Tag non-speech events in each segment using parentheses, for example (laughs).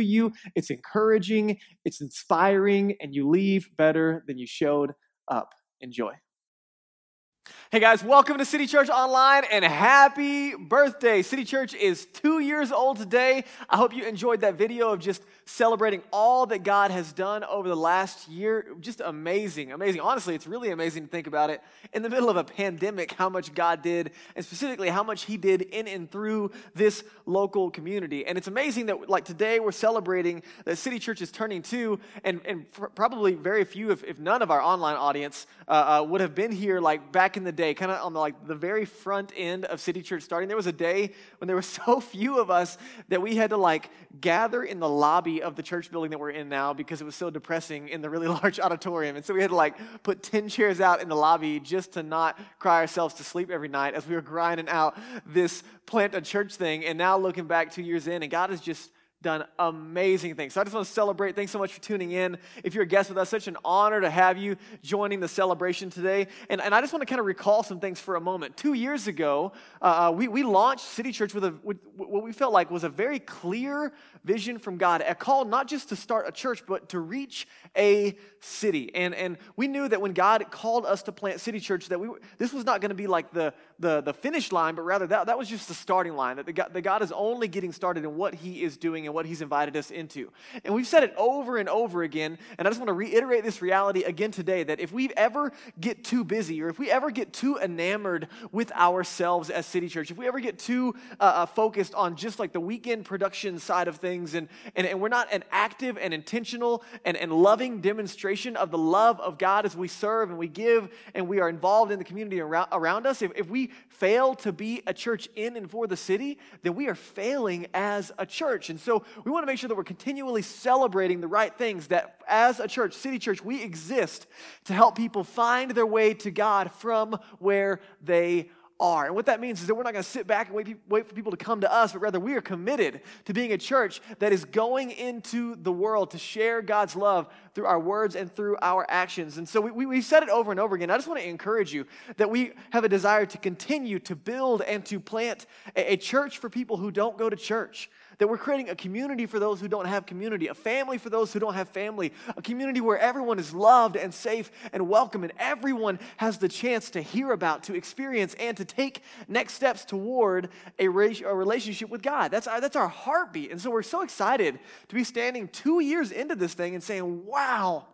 you, it's encouraging, it's inspiring, and you leave better than you showed up. Enjoy. Hey guys, welcome to City Church Online and happy birthday. City Church is two years old today. I hope you enjoyed that video of just celebrating all that God has done over the last year. Just amazing, amazing. Honestly, it's really amazing to think about it. In the middle of a pandemic, how much God did, and specifically how much He did in and through this local community. And it's amazing that, like, today we're celebrating that City Church is turning two, and, and probably very few, if, if none of our online audience, uh, uh, would have been here, like, back in the day, kind of on the, like the very front end of City Church starting. There was a day when there were (laughs) so few of us that we had to, like, gather in the lobby of the church building that we're in now because it was so depressing in the really (laughs) large auditorium. And so we had to like put 10 chairs out in the lobby just to not cry ourselves to sleep every night as we were grinding out this plant a church thing. And now looking back two years in, and God has just done amazing things. So I just want to celebrate. Thanks so much for tuning in. If you're a guest with us, such an honor to have you joining the celebration today. And, and I just want to kind of recall some things for a moment. Two years ago, uh, uh we, we launched City Church with, a, with what we felt like was a very clear vision from God, a call not just to start a church, but to reach a city. And, and we knew that when God called us to plant City Church, that we, this was not going to be like the, the, the finish line, but rather that, that was just the starting line, that, the God, God is only getting started in what he is doing and what He's invited us into. And we've said it over and over again, and I just want to reiterate this reality again today that if we ever get too busy or if we ever get too enamored with ourselves as City Church, if we ever get too uh, uh, focused on just like the weekend production side of things and, and, and we're not an active and intentional and, and loving demonstration of the love of God as we serve and we give and we are involved in the community around, around us, if, if we fail to be a church in and for the city, then we are failing as a church. And so we want to make sure that we're continually celebrating the right things, that as a church, City Church, we exist to help people find their way to God from where they are. And what that means is that we're not going to sit back and wait, wait for people to come to us, but rather we are committed to being a church that is going into the world to share God's love through our words and through our actions. And so we, we, we said it over and over again. I just want to encourage you that we have a desire to continue to build and to plant a, a church for people who don't go to church that we're creating a community for those who don't have community, a family for those who don't have family, a community where everyone is loved and safe and welcome, and everyone has the chance to hear about, to experience, and to take next steps toward a, relationship with God. That's our, that's our heartbeat. And so we're so excited to be standing two years into this thing and saying, wow,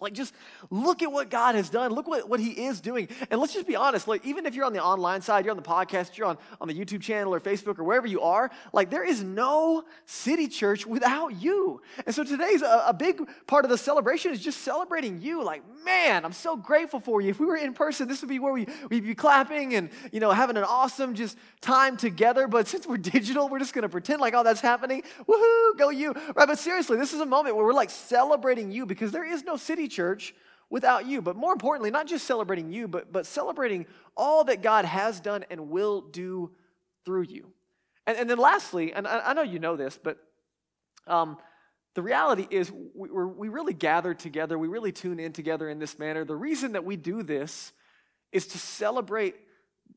like, just look at what God has done. Look what, what He is doing. And let's just be honest. Like, even if you're on the online side, you're on the podcast, you're on, on the YouTube channel or Facebook or wherever you are, like, there is no city church without you. And so today's a, a big part of the celebration is just celebrating you. Like, man, I'm so grateful for you. If we were in person, this would be where we, we'd be clapping and, you know, having an awesome just time together. But since we're digital, we're just going to pretend like, oh, that's happening. Woohoo, go you. Right? But seriously, this is a moment where we're like celebrating you because there is no city church without you. But more importantly, not just celebrating you, but, but celebrating all that God has done and will do through you. And, and then lastly, and I, I, know you know this, but um, the reality is we, we really gather together, we really tune in together in this manner. The reason that we do this is to celebrate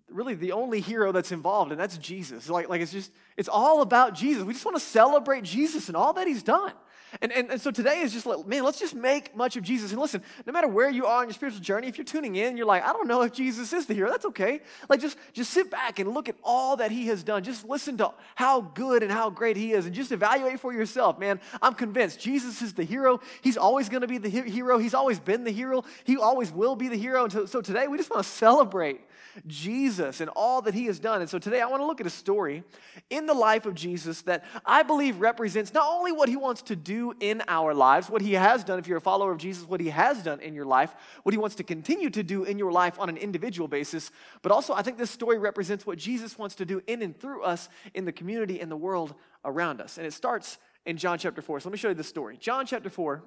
really the only hero that's involved, and that's Jesus. Like, like it's just, it's all about Jesus. We just want to celebrate Jesus and all that he's done. And, and, and so today is just like, man, let's just make much of Jesus. And listen, no matter where you are in your spiritual journey, if you're tuning in, you're like, I don't know if Jesus is the hero. That's okay. Like just, just sit back and look at all that he has done. Just listen to how good and how great he is and just evaluate for yourself, man. I'm convinced Jesus is the hero. He's always going to be the hero. He's always been the hero. He always will be the hero. And so, so today we just want to celebrate Jesus and all that he has done. And so today I want to look at a story in the life of Jesus that I believe represents not only what he wants to do in our lives, what he has done, if you're a follower of Jesus, what he has done in your life, what he wants to continue to do in your life on an individual basis, but also I think this story represents what Jesus wants to do in and through us in the community and the world around us. And it starts in John chapter 4. So let me show you the story. John chapter 4,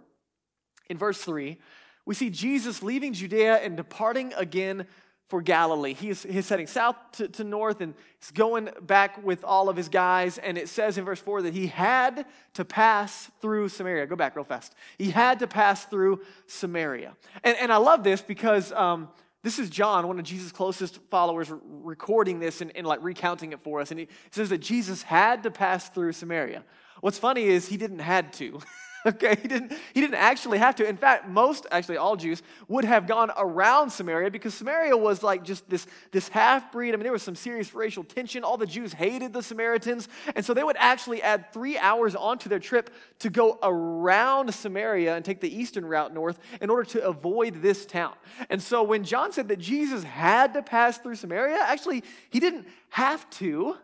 in verse 3, we see Jesus leaving Judea and departing again for Galilee. He's, he's heading south to, to north and he's going back with all of his guys. And it says in verse 4 that he had to pass through Samaria. Go back real fast. He had to pass through Samaria. And, and I love this because um, this is John, one of Jesus' closest followers, recording this and, and like recounting it for us. And he says that Jesus had to pass through Samaria. What's funny is he didn't had to. (laughs) (laughs) okay he didn't he didn't actually have to. In fact most actually all jews would have gone around samaria because samaria was like just this this half breed i mean there was some serious racial tension. All the jews hated the samaritans. And so they would actually add three hours onto their trip to go around samaria and take the eastern route north in order to avoid this town. And so when john said that jesus had to pass through samaria actually he didn't have to.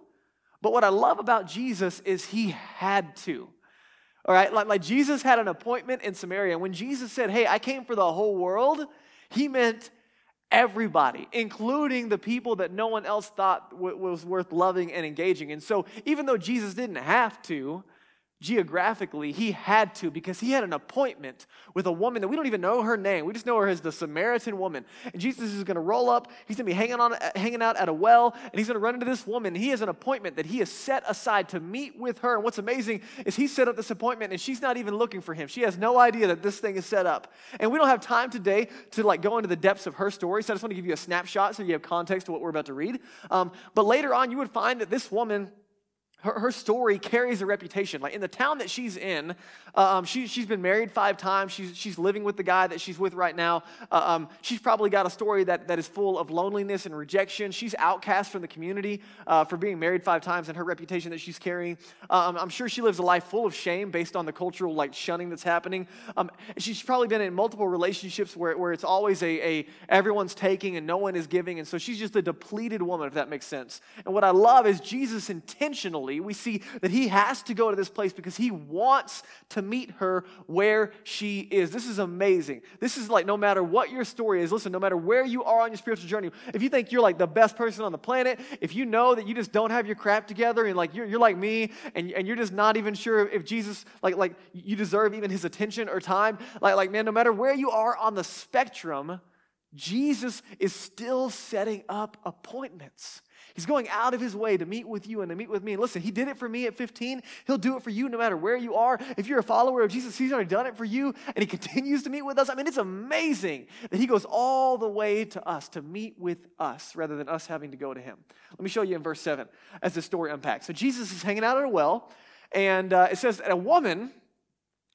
But what i love about jesus is he had to all right, like, like Jesus had an appointment in Samaria. When Jesus said, Hey, I came for the whole world, he meant everybody, including the people that no one else thought w- was worth loving and engaging. And so, even though Jesus didn't have to, geographically, he had to because he had an appointment with a woman that we don't even know her name. We just know her as the Samaritan woman. And Jesus is going to roll up. He's going to be hanging, on, hanging out at a well, and he's going to run into this woman. He has an appointment that he has set aside to meet with her. And what's amazing is he set up this appointment, and she's not even looking for him. She has no idea that this thing is set up. And we don't have time today to like go into the depths of her story, so I just want to give you a snapshot so you have context to what we're about to read. Um, but later on, you would find that this woman her, her story carries a reputation. Like in the town that she's in, uh, um, she, she's been married five times. She's, she's living with the guy that she's with right now. Uh, um, she's probably got a story that, that is full of loneliness and rejection. She's outcast from the community uh, for being married five times and her reputation that she's carrying. Um, I'm sure she lives a life full of shame based on the cultural like shunning that's happening. Um, she's probably been in multiple relationships where, where it's always a, a everyone's taking and no one is giving. And so she's just a depleted woman, if that makes sense. And what I love is Jesus intentionally we see that he has to go to this place because he wants to meet her where she is. This is amazing. This is like no matter what your story is, listen, no matter where you are on your spiritual journey, if you think you're like the best person on the planet, if you know that you just don't have your crap together and like you're, you're like me and, and you're just not even sure if Jesus, like, like you deserve even his attention or time, like, like, man, no matter where you are on the spectrum, Jesus is still setting up appointments. He's going out of his way to meet with you and to meet with me. And listen, he did it for me at 15. He'll do it for you no matter where you are. If you're a follower of Jesus, he's already done it for you and he continues to meet with us. I mean, it's amazing that he goes all the way to us to meet with us rather than us having to go to him. Let me show you in verse 7 as the story unpacks. So Jesus is hanging out at a well, and uh, it says that a woman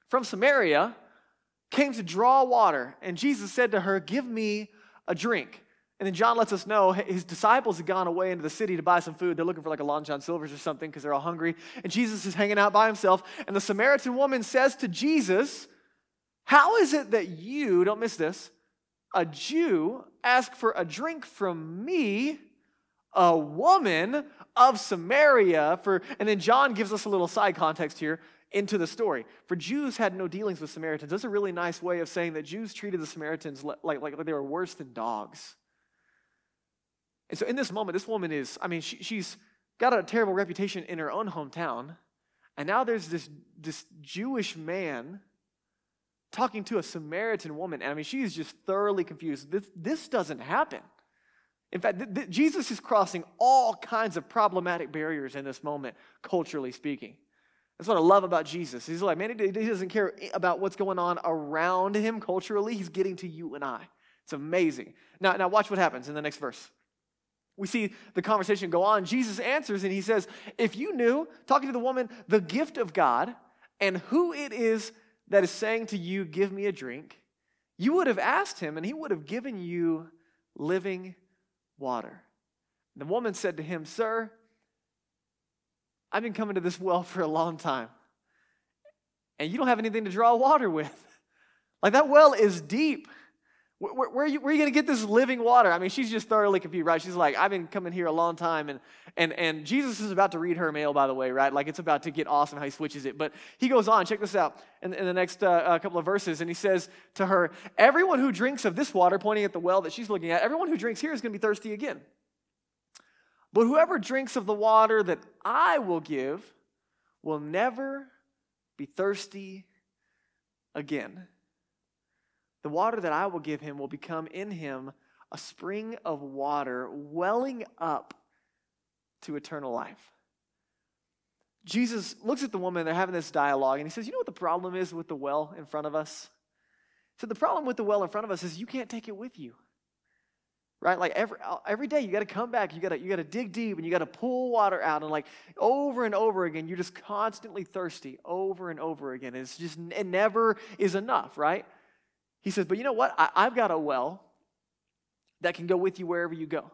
from Samaria came to draw water, and Jesus said to her, Give me a drink. And then John lets us know his disciples had gone away into the city to buy some food. They're looking for like a Long John Silver's or something because they're all hungry. And Jesus is hanging out by himself. And the Samaritan woman says to Jesus, How is it that you, don't miss this, a Jew, ask for a drink from me, a woman of Samaria? For and then John gives us a little side context here into the story. For Jews had no dealings with Samaritans. That's a really nice way of saying that Jews treated the Samaritans like, like, like they were worse than dogs. And so in this moment, this woman is, I mean, she, she's got a terrible reputation in her own hometown. And now there's this, this Jewish man talking to a Samaritan woman. And I mean, she's just thoroughly confused. This, this doesn't happen. In fact, th- th- Jesus is crossing all kinds of problematic barriers in this moment, culturally speaking. That's what I love about Jesus. He's like, man, he, doesn't care about what's going on around him culturally. He's getting to you and I. It's amazing. Now, now watch what happens in the next verse. We see the conversation go on. Jesus answers and he says, If you knew, talking to the woman, the gift of God and who it is that is saying to you, Give me a drink, you would have asked him and he would have given you living water. The woman said to him, Sir, I've been coming to this well for a long time, and you don't have anything to draw water with. Like that well is deep. Where, where, are you, where are you going to get this living water? I mean, she's just thoroughly confused, right? She's like, I've been coming here a long time. And, and, and Jesus is about to read her mail, by the way, right? Like, it's about to get awesome how he switches it. But he goes on, check this out, in, in the next uh, uh, couple of verses. And he says to her, Everyone who drinks of this water, pointing at the well that she's looking at, everyone who drinks here is going to be thirsty again. But whoever drinks of the water that I will give will never be thirsty again. The water that I will give him will become in him a spring of water welling up to eternal life. Jesus looks at the woman, they're having this dialogue, and he says, You know what the problem is with the well in front of us? So, the problem with the well in front of us is you can't take it with you. Right? Like every, uh, every day, you got to come back, you got to you got to dig deep, and you got to pull water out, and like over and over again, you're just constantly thirsty over and over again. It's just, it never is enough, right? He says, But you know what? I, I've got a well that can go with you wherever you go.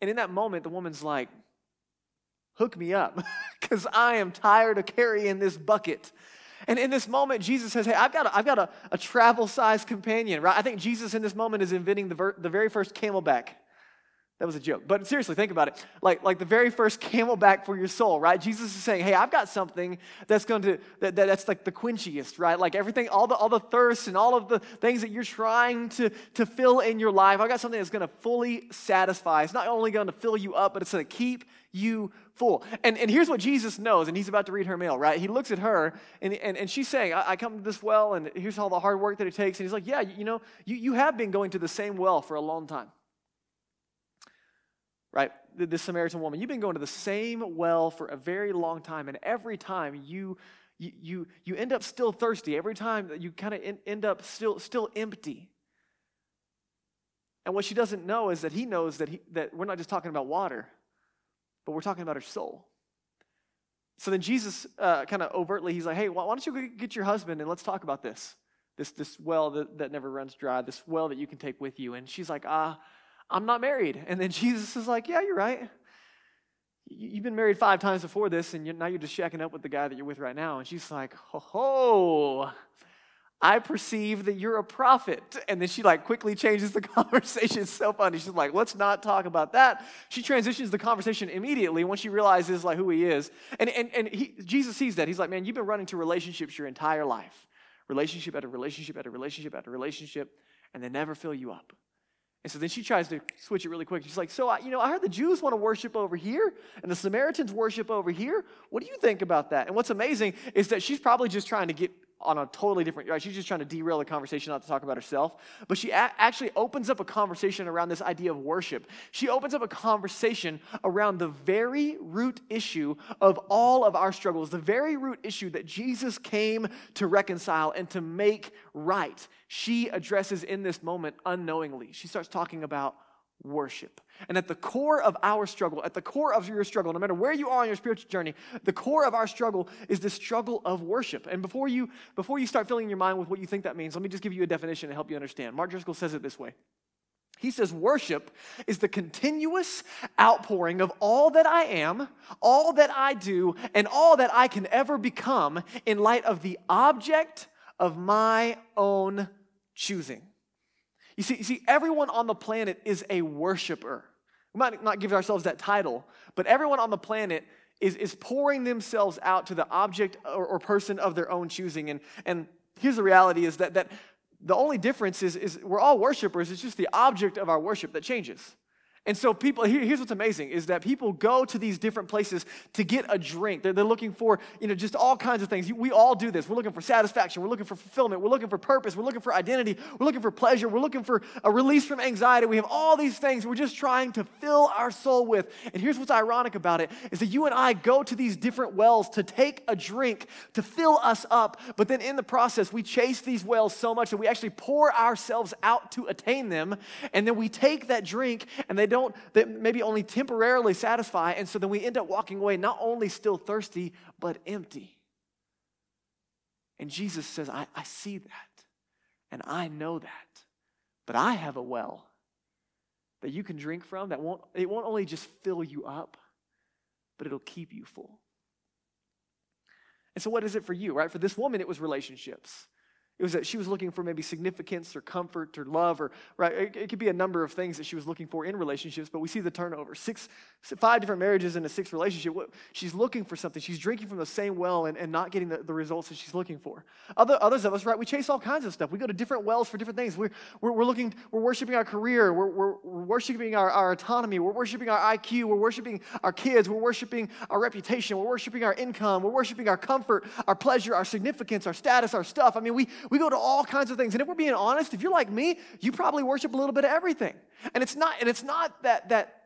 And in that moment, the woman's like, hook me up (laughs) because I am tired of carrying this bucket. And in this moment, Jesus says, Hey, I've got a, I've got a, a travel sized companion, right? I think Jesus in this moment is inventing the, ver- the very first CamelBak. That was a joke. But seriously, think about it. Like, like the very first CamelBak for your soul, right? Jesus is saying, hey, I've got something that's going to, that, that, that's like the quenchiest, right? Like everything, all the, all the thirst and all of the things that you're trying to, to fill in your life. I've got something that's going to fully satisfy. It's not only going to fill you up, but it's going to keep you full. And, and here's what Jesus knows, and he's about to read her mail, right? He looks at her, and, and, and she's saying, I, I come to this well, and here's all the hard work that it takes. And he's like, Yeah, you, you know, you, you have been going to the same well for a long time. Right? This Samaritan woman, you've been going to the same well for a very long time, and every time you you, you, you end up still thirsty. Every time that you kind of end up still, still empty. And what she doesn't know is that he knows that, he, that we're not just talking about water but we're talking about her soul. So then Jesus uh, kind of overtly, he's like, hey, why don't you get your husband and let's talk about this? This, this well that, that never runs dry, this well that you can take with you. And she's like, ah, I'm not married. And then (laughs) Jesus is like, yeah, you're right. You've been married five times before this, and you're, now you're just shacking up with the guy that you're with right now. And she's like, ho ho, I perceive that you're a prophet. And then she like quickly changes the (laughs) conversation. It's so funny. She's like, let's not talk about that. She transitions the conversation immediately once she realizes like who he is. And, and, and he, Jesus sees that. He's like, man, you've been running to relationships your entire life. Relationship after relationship after relationship after relationship, and they never fill you up. And so then she tries to switch it really quick. She's like, So, I, you know, I heard the Jews want to worship over here and the Samaritans worship over here. What do you think about that? And what's amazing is that she's probably just trying to get on a totally different, right? She's just trying to derail the conversation, not to talk about herself. But she a- actually opens up a conversation around this idea of worship. She opens up a conversation around the very root issue of all of our struggles, the very root issue that Jesus came to reconcile and to make right. She addresses in this moment unknowingly. She starts talking about worship. And at the core of our struggle, at the core of your struggle, no matter where you are on your spiritual journey, the core of our struggle is the struggle of worship. And before you before you start filling your mind with what you think that means, let me just give you a definition to help you understand. Mark Driscoll says it this way. He says, Worship is the continuous outpouring of all that I am, all that I do, and all that I can ever become in light of the object of my own choosing. You see, you see, everyone on the planet is a worshiper. We might not give ourselves that title, but everyone on the planet is, is pouring themselves out to the object or, or person of their own choosing. And, and here's the reality is that, that the only difference is, is we're all worshipers, it's just the object of our worship that changes. And so people, here's what's amazing is that people go to these different places to get a drink. They're, they're, looking for, you know, just all kinds of things. We all do this. We're looking for satisfaction. We're looking for fulfillment. We're looking for purpose. We're looking for identity. We're looking for pleasure. We're looking for a release from anxiety. We have all these things we're just trying to fill our soul with. And here's what's ironic about it is that you and I go to these different wells to take a drink to fill us up. But then in the process, we chase these wells so much that we actually pour ourselves out to attain them. And then we take that drink and they don't don't, that maybe only temporarily satisfy. And so then we end up walking away not only still thirsty, but empty. And Jesus says, I, I see that and I know that, but I have a well that you can drink from that won't, it won't only just fill you up, but it'll keep you full. And so, what is it for you, right? For this woman, it was relationships. It was that she was looking for maybe significance or comfort or love or right. It, it, could be a number of things that she was looking for in relationships, but we see the turnover. Six, five different marriages in a sixth relationship. She's looking for something. She's drinking from the same well and, and not getting the, the results that she's looking for. Other, others of us, right, we chase all kinds of stuff. We go to different wells for different things. We're, we're, we're looking, we're worshiping our career, we're, we're, we're worshiping our, our autonomy, we're worshiping our IQ, we're worshiping our kids, we're worshiping our reputation, we're worshiping our income, we're worshiping our comfort, our pleasure, our significance, our status, our stuff. I mean, we, we go to all kinds of things. And if we're being honest, if you're like me, you probably worship a little bit of everything. And it's not, and it's not that that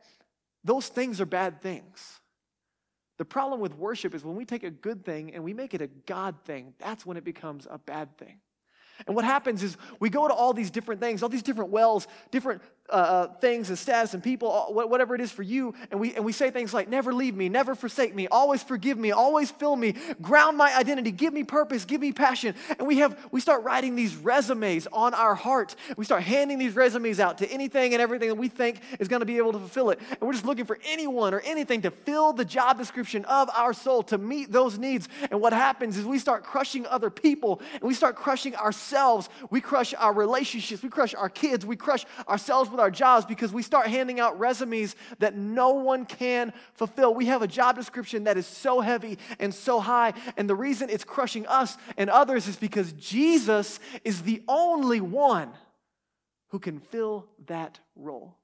those things are bad things. The problem with worship is when we take a good thing and we make it a God thing, that's when it becomes a bad thing. And what happens is we go to all these different things, all these different wells, different uh, uh, things and status and people, whatever it is for you, and we, and we say things like, never leave me, never forsake me, always forgive me, always fill me, ground my identity, give me purpose, give me passion. And we have, we start writing these resumes on our heart. We start handing these resumes out to anything and everything that we think is going to be able to fulfill it. And we're just looking for anyone or anything to fill the job description of our soul to meet those needs. And what happens is we start crushing other people and we start crushing ourselves. We crush our relationships, we crush our kids, we crush ourselves with our jobs because we start handing out resumes that no one can fulfill. We have a job description that is so heavy and so high. And the reason it's crushing us and others is because Jesus is the only one who can fill that role.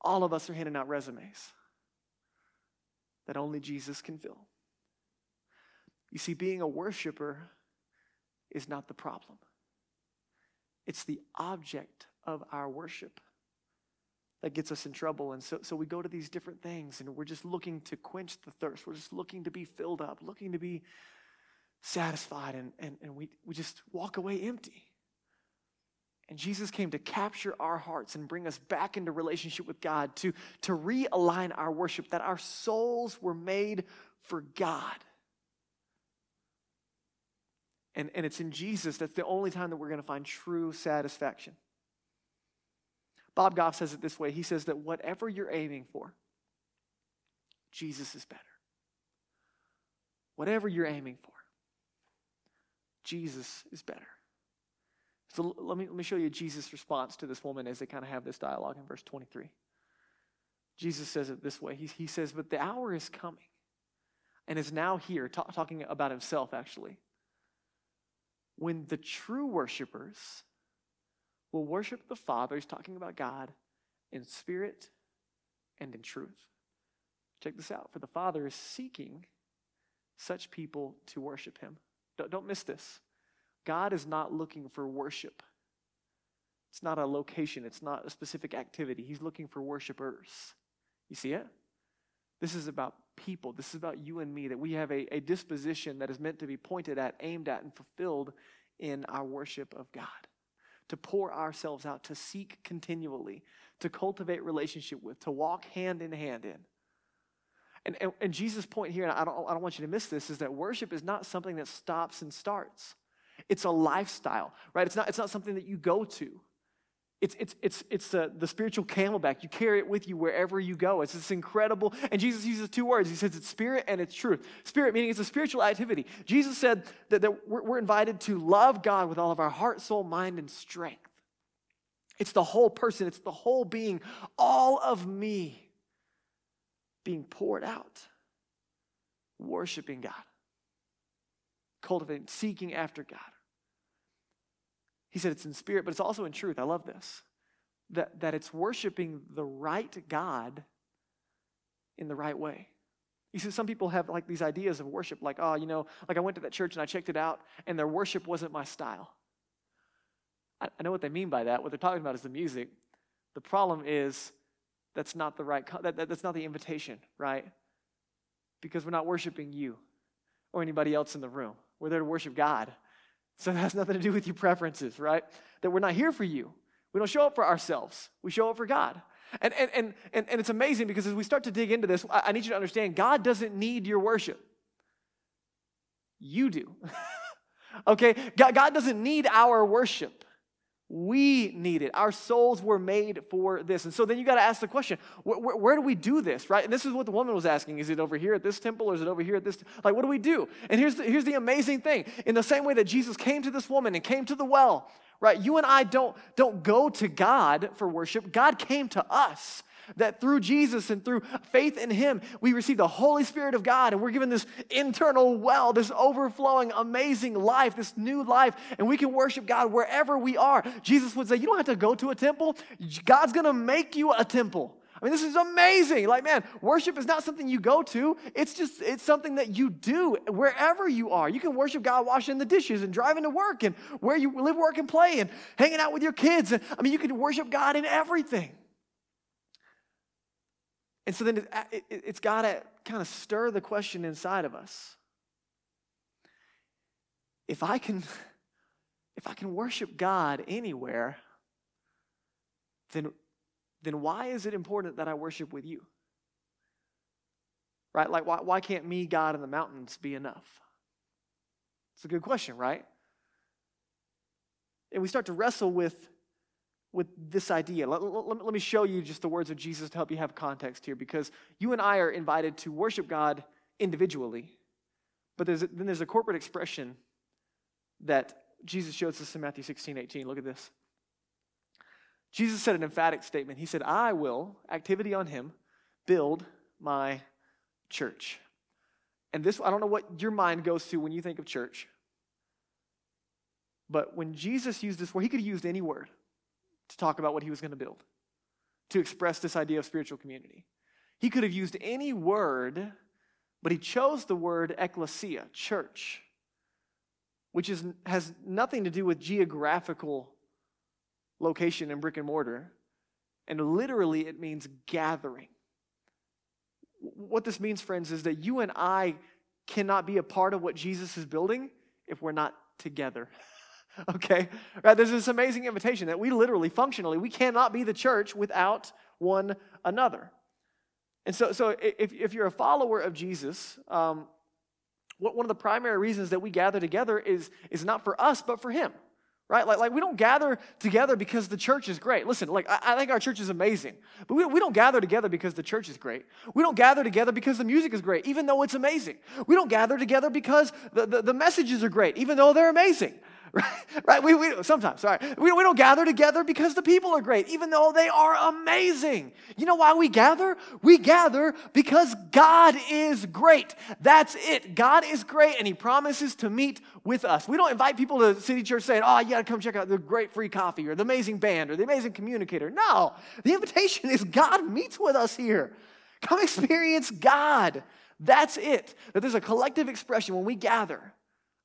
All of us are handing out resumes that only Jesus can fill. You see, being a worshiper is not the problem. It's the object of our worship that gets us in trouble. And so, so we go to these different things and we're just looking to quench the thirst. We're just looking to be filled up, looking to be satisfied, and, and, and we, we just walk away empty. And Jesus came to capture our hearts and bring us back into relationship with God, to, to realign our worship, that our souls were made for God. And, and it's in Jesus that's the only time that we're going to find true satisfaction. Bob Goff says it this way he says that whatever you're aiming for, Jesus is better. Whatever you're aiming for, Jesus is better. So let me, let me show you Jesus' response to this woman as they kind of have this dialogue in verse 23. Jesus says it this way He, he says, But the hour is coming and is now here, talk, talking about himself actually when the true worshipers will worship the Father, he's talking about God, in spirit and in truth. Check this out. For the Father is seeking such people to worship him. Don't, don't miss this. God is not looking for worship. It's not a location, it's not a specific activity. He's looking for worshipers. You see it? This is about people. This is about you and me, that we have a, a disposition that is meant to be pointed at, aimed at, and fulfilled in our worship of God. To pour ourselves out, to seek continually, to cultivate relationship with, to walk hand in hand in. And, and, and Jesus' point here, and I don't, I don't want you to miss this, is that worship is not something that stops and starts. It's a lifestyle, right? It's not, it's not something that you go to. It's, it's, it's, it's the, the spiritual CamelBak. You carry it with you wherever you go. It's this incredible, and Jesus uses two words. He says it's spirit and it's truth. Spirit meaning it's a spiritual activity. Jesus said that, that we're, we're invited to love God with all of our heart, soul, mind, and strength. It's the whole person, it's the whole being, all of me being poured out, worshiping God, cultivating, seeking after God. He said it's in spirit, but it's also in truth. I love this. That, that it's worshiping the right God in the right way. You see, some people have like these ideas of worship, like, oh, you know, like I went to that church and I checked it out, and their worship wasn't my style. I, I know what they mean by that. What they're talking about is the music. The problem is that's not the right, that, that, that's not the invitation, right? Because we're not worshiping you or anybody else in the room. We're there to worship God. So it has nothing to do with your preferences, right? That we're not here for you. We don't show up for ourselves, we show up for God. And, and, and, and, and it's amazing because as we start to dig into this, I, I need you to understand God doesn't need your worship. You do. (laughs) okay? God, God doesn't need our worship. We need it. Our souls were made for this. And so then you got to ask the question where, where, where, do we do this, right? And this is what the woman was asking Is it over here at this temple or is it over here at this? Like, what do we do? And here's the, here's the amazing thing in the same way that Jesus came to this woman and came to the well, right? You and I don't, don't go to God for worship, God came to us that through Jesus and through faith in Him, we receive the Holy Spirit of God and we're given this internal well, this overflowing, amazing life, this new life, and we can worship God wherever we are. Jesus would say, You don't have to go to a temple, God's gonna make you a temple. I mean, this is amazing. Like, man, worship is not something you go to. It's just, it's something that you do wherever you are. You can worship God washing the dishes and driving to work and where you live, work, and play and hanging out with your kids. I mean, you can worship God in everything. And so then it, it, has got to kind of stir the question inside of us. If I can, (laughs) if I can worship God anywhere, then, then why is it important that I worship with you? Right? Like, why, why can't me, God, and the mountains be enough? It's a good question, right? And we start to wrestle with with this idea. Let, let, let, me show you just the words of Jesus to help you have context here because you and I are invited to worship God individually, but there's then there's a corporate expression that Jesus shows us in Matthew 16, 18. Look at this. Jesus said an emphatic statement. He said, I will, activity on him, build my church. And this, I don't know what your mind goes to when you think of church, but when Jesus used this word, he could have used any word to talk about what he was going to build, to express this idea of spiritual community. He could have used any word, but he chose the word ecclesia, church, which is, has nothing to do with geographical location and brick and mortar. And literally, it means gathering. What this means, friends, is that you and I cannot be a part of what Jesus is building if we're not together. (laughs) (laughs) okay? Right? There's this amazing invitation that we literally, functionally, we cannot be the church without one another. And so, so if, if you're a follower of Jesus, um, one of the primary reasons that we gather together is, is not for us, but for Him. Right? Like, like we don't gather together because the church is great. Listen, like I, I think our church is amazing. But we, we don't gather together because the church is great. We don't gather together because the music is great, even though it's amazing. We don't gather together because the, the, the messages are great, even though they're amazing. (laughs) right? right? We, we, sometimes, sorry. We, we don't gather together because the people are great, even though they are amazing. You know why we gather? We gather because God is great. That's it. God is great, and He promises to meet with us. We don't invite people to City Church saying, oh, you got to come check out the great free coffee or the amazing band or the amazing communicator. No, the invitation is God meets with us here. Come experience God. That's it. That there's a collective expression when we gather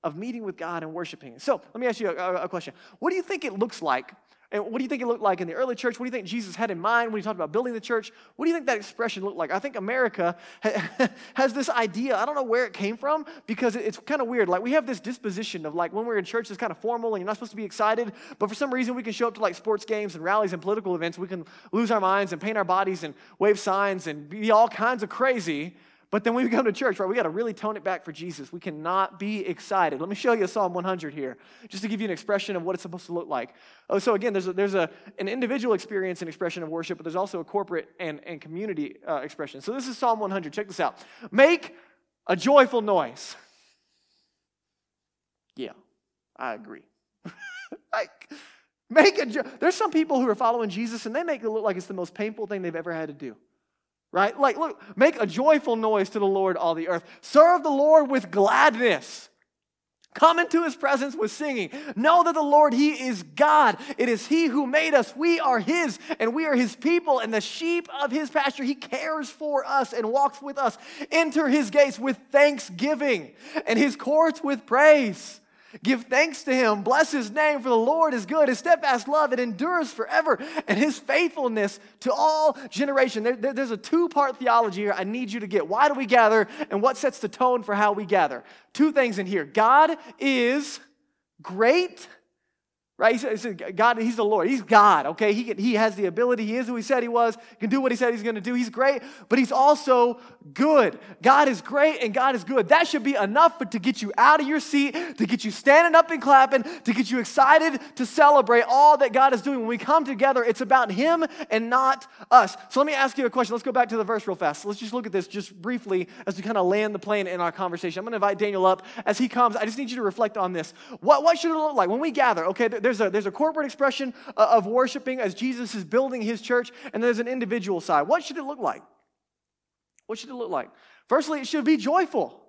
of meeting with God and worshiping. So let me ask you a, a, question. What do you think it looks like? And what do you think it looked like in the early church? What do you think Jesus had in mind when he talked about building the church? What do you think that expression looked like? I think America (laughs) has this idea. I don't know where it came from because it's kind of weird. Like we have this disposition of like when we're in church, it's kind of formal and you're not supposed to be excited. But for some reason, we can show up to like sports games and rallies and political events. We can lose our minds and paint our bodies and wave signs and be all kinds of crazy. But then when we come to church, right, we got to really tone it back for Jesus. We cannot be excited. Let me show you Psalm 100 here, just to give you an expression of what it's supposed to look like. Oh, so again, there's, a, there's a, an individual experience and expression of worship, but there's also a corporate and, and community uh, expression. So this is Psalm 100. Check this out. Make a joyful noise. Yeah, I agree. (laughs) like, make a jo- There's some people who are following Jesus and they make it look like it's the most painful thing they've ever had to do right? Like, look, make a joyful noise to the Lord, all the earth. Serve the Lord with gladness. Come into his presence with singing. Know that the Lord, he is God. It is he who made us. We are his, and we are his people, and the sheep of his pasture. He cares for us and walks with us. Enter his gates with thanksgiving and his courts with praise. Give thanks to him. Bless his name, for the Lord is good. His steadfast love, it endures forever, and his faithfulness to all generation. There, there, there's a two part theology here I need you to get. Why do we gather, and what sets the tone for how we gather? Two things in here God is great, Right? He said, God, he's the Lord. He's God, okay? He, can, he has the ability. He is who he said he was. He can do what he said he's going to do. He's great, but he's also good. God is great and God is good. That should be enough to get you out of your seat, to get you standing up and clapping, to get you excited to celebrate all that God is doing. When we come together, it's about him and not us. So let me ask you a question. Let's go back to the verse real fast. Let's just look at this just briefly as we kind of land the plane in our conversation. I'm going to invite Daniel up as he comes. I just need you to reflect on this. What, what should it look like when we gather? Okay, there's a, there's a corporate expression uh, of worshiping as Jesus is building his church, and there's an individual side. What should it look like? What should it look like? Firstly, it should be joyful.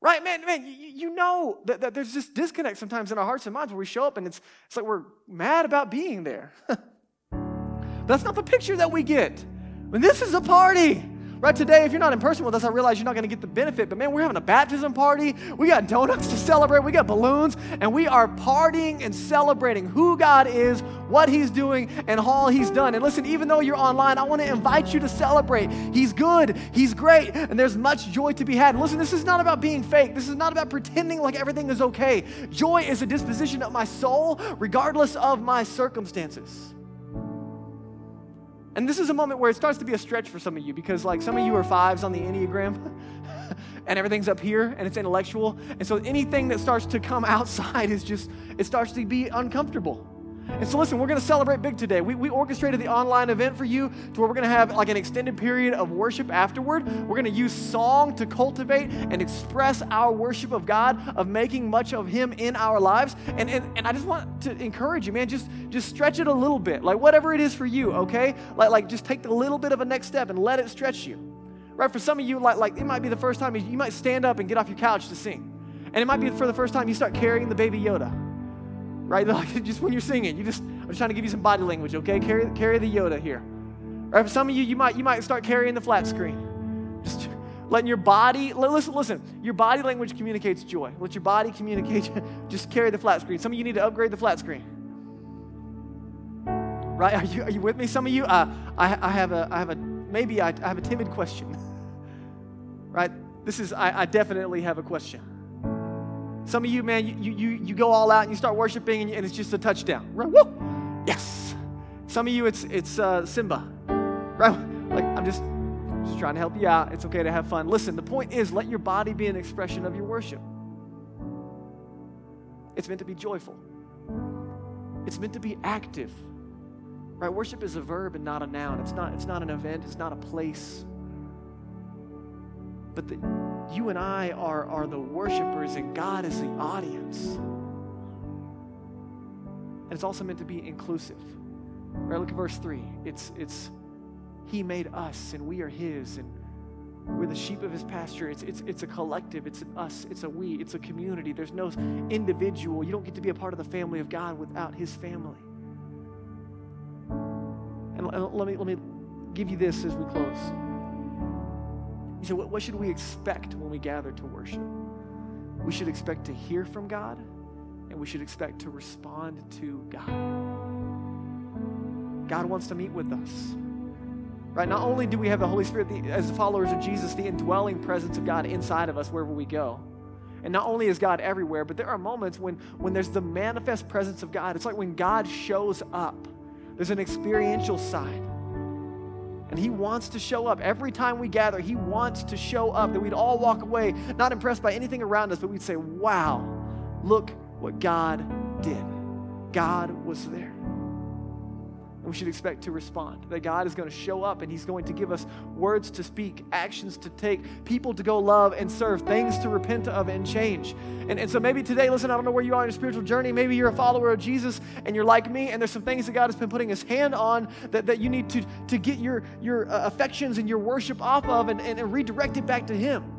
Right, man, man, you, you know that, that, there's this disconnect sometimes in our hearts and minds where we show up and it's, it's like we're mad about being there. (laughs) That's not the picture that we get. When this is a party, Right today, if you're not in person with us, I realize you're not going to get the benefit. But man, we're having a baptism party. We got donuts to celebrate. We got balloons, and we are partying and celebrating who God is, what He's doing, and all He's done. And listen, even though you're online, I want to invite you to celebrate. He's good. He's great, and there's much joy to be had. And listen, this is not about being fake. This is not about pretending like everything is okay. Joy is a disposition of my soul, regardless of my circumstances. And this is a moment where it starts to be a stretch for some of you because, like, some of you are fives on the Enneagram (laughs) and everything's up here and it's intellectual. And so anything that starts to come (laughs) outside is just, it starts to be uncomfortable. And so, listen, we're going to celebrate big today. We, we orchestrated the online event for you to where we're going to have like an extended period of worship afterward. We're going to use song to cultivate and express our worship of God, of making much of Him in our lives. And, and, and I just want to encourage you, man, just, just stretch it a little bit. Like, whatever it is for you, okay? Like, like just take a little bit of a next step and let it stretch you. Right? For some of you, like, like it might be the first time you, you might stand up and get off your couch to sing. And it might be for the first time you start carrying the baby Yoda right? (laughs) Like just when you're singing, you just I'm just trying to give you some body language, okay? Carry carry the Yoda here. Or for some of you, you might you might start carrying the flat screen. Just letting your body listen, listen, your body language communicates joy. Let your body communicate, (laughs) just carry the flat screen. Some of you need to upgrade the flat screen. Right? Are you, are you with me? Some of you, uh, I, I have a I have a maybe I, I have a timid question. (laughs) right? This is I, I definitely have a question. Some of you, man, you, you, you go all out and you start worshiping and, it's just a touchdown. Right? Woo! Yes. Some of you, it's, it's uh, Simba. Right? Like, I'm just, just trying to help you out. It's okay to have fun. Listen, the point is let your body be an expression of your worship. It's meant to be joyful, it's meant to be active. Right? Worship is a verb and not a noun. It's not, it's not an event, it's not a place. But the, you and I are, are the worshipers, and God is the audience. And it's also meant to be inclusive. Right? Look at verse 3. It's, it's He made us, and we are His, and we're the sheep of His pasture. It's, it's, it's a collective, it's an us, it's a we, it's a community. There's no individual. You don't get to be a part of the family of God without His family. And let me, let me give you this as we close. You say, what, what should we expect when we gather to worship? We should expect to hear from God, and we should expect to respond to God. God wants to meet with us. Right? Not only do we have the Holy Spirit as the, as followers of Jesus, the indwelling presence of God inside of us wherever we go. And not only is God everywhere, but there are moments when, when there's the manifest presence of God. It's like when God shows up, there's an experiential side. And He wants to show up. Every time we gather, He wants to show up, that we'd all walk away not impressed by anything around us, but we'd say, wow, look what God did. God was there we should expect to respond. That God is going to show up and He's going to give us words to speak, actions to take, people to go love and serve, things to repent of and change. And, and so maybe today, listen, I don't know where you are in your spiritual journey. Maybe you're a follower of Jesus and you're like me, and there's some things that God has been putting His hand on that, that you need to, to get your, your uh, affections and your worship off of and, and, and redirect it back to Him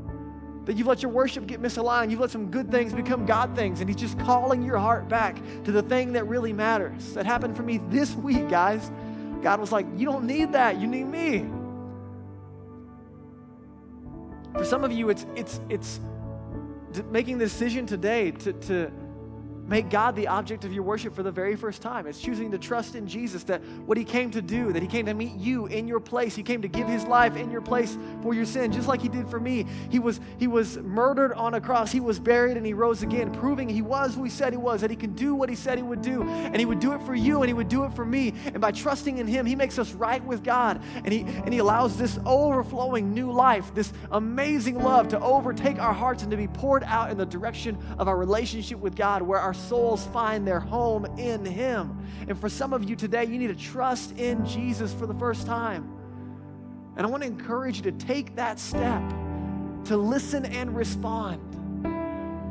that you've let your worship get misaligned. You've let some good things become God things, and He's just calling your heart back to the thing that really matters. That happened for me this week, guys. God was like, You don't need that, you need me. For some of you, it's it's it's making the decision today to, to make God the object of your worship for the very first time. It's choosing to trust in Jesus that what he came to do, that he came to meet you in your place. He came to give his life in your place for your sin, just like he did for me. He was he was murdered on a cross. He was buried and he rose again, proving he was who he said he was, that he can do what he said he would do. And he would do it for you and he would do it for me. And by trusting in him, he makes us right with God. And he and he allows this overflowing new life, this amazing love to overtake our hearts and to be poured out in the direction of our relationship with God where our souls find their home in Him. And for some of you today, you need to trust in Jesus for the first time. And I want to encourage you to take that step to listen and respond.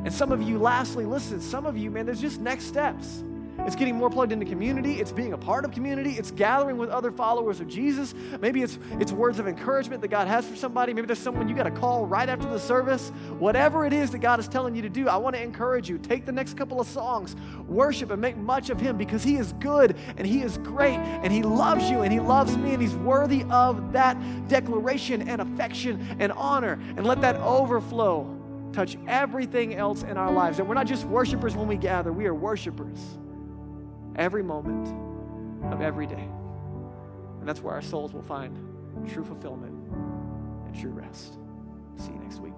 And some of you, lastly, listen, some of you, man, there's just next steps. It's getting more plugged into community. It's being a part of community. It's gathering with other followers of Jesus. Maybe it's, it's words of encouragement that God has for somebody. Maybe there's someone you got to call right after the service. Whatever it is that God is telling you to do, I want to encourage you. Take the next couple of songs, worship and make much of Him because He is good and He is great and He loves you and He loves me and He's worthy of that declaration and affection and honor. And let that overflow touch everything else in our lives. And we're not just worshipers when we gather, we are worshipers every moment of every day. And that's where our souls will find true fulfillment and true rest. See you next week.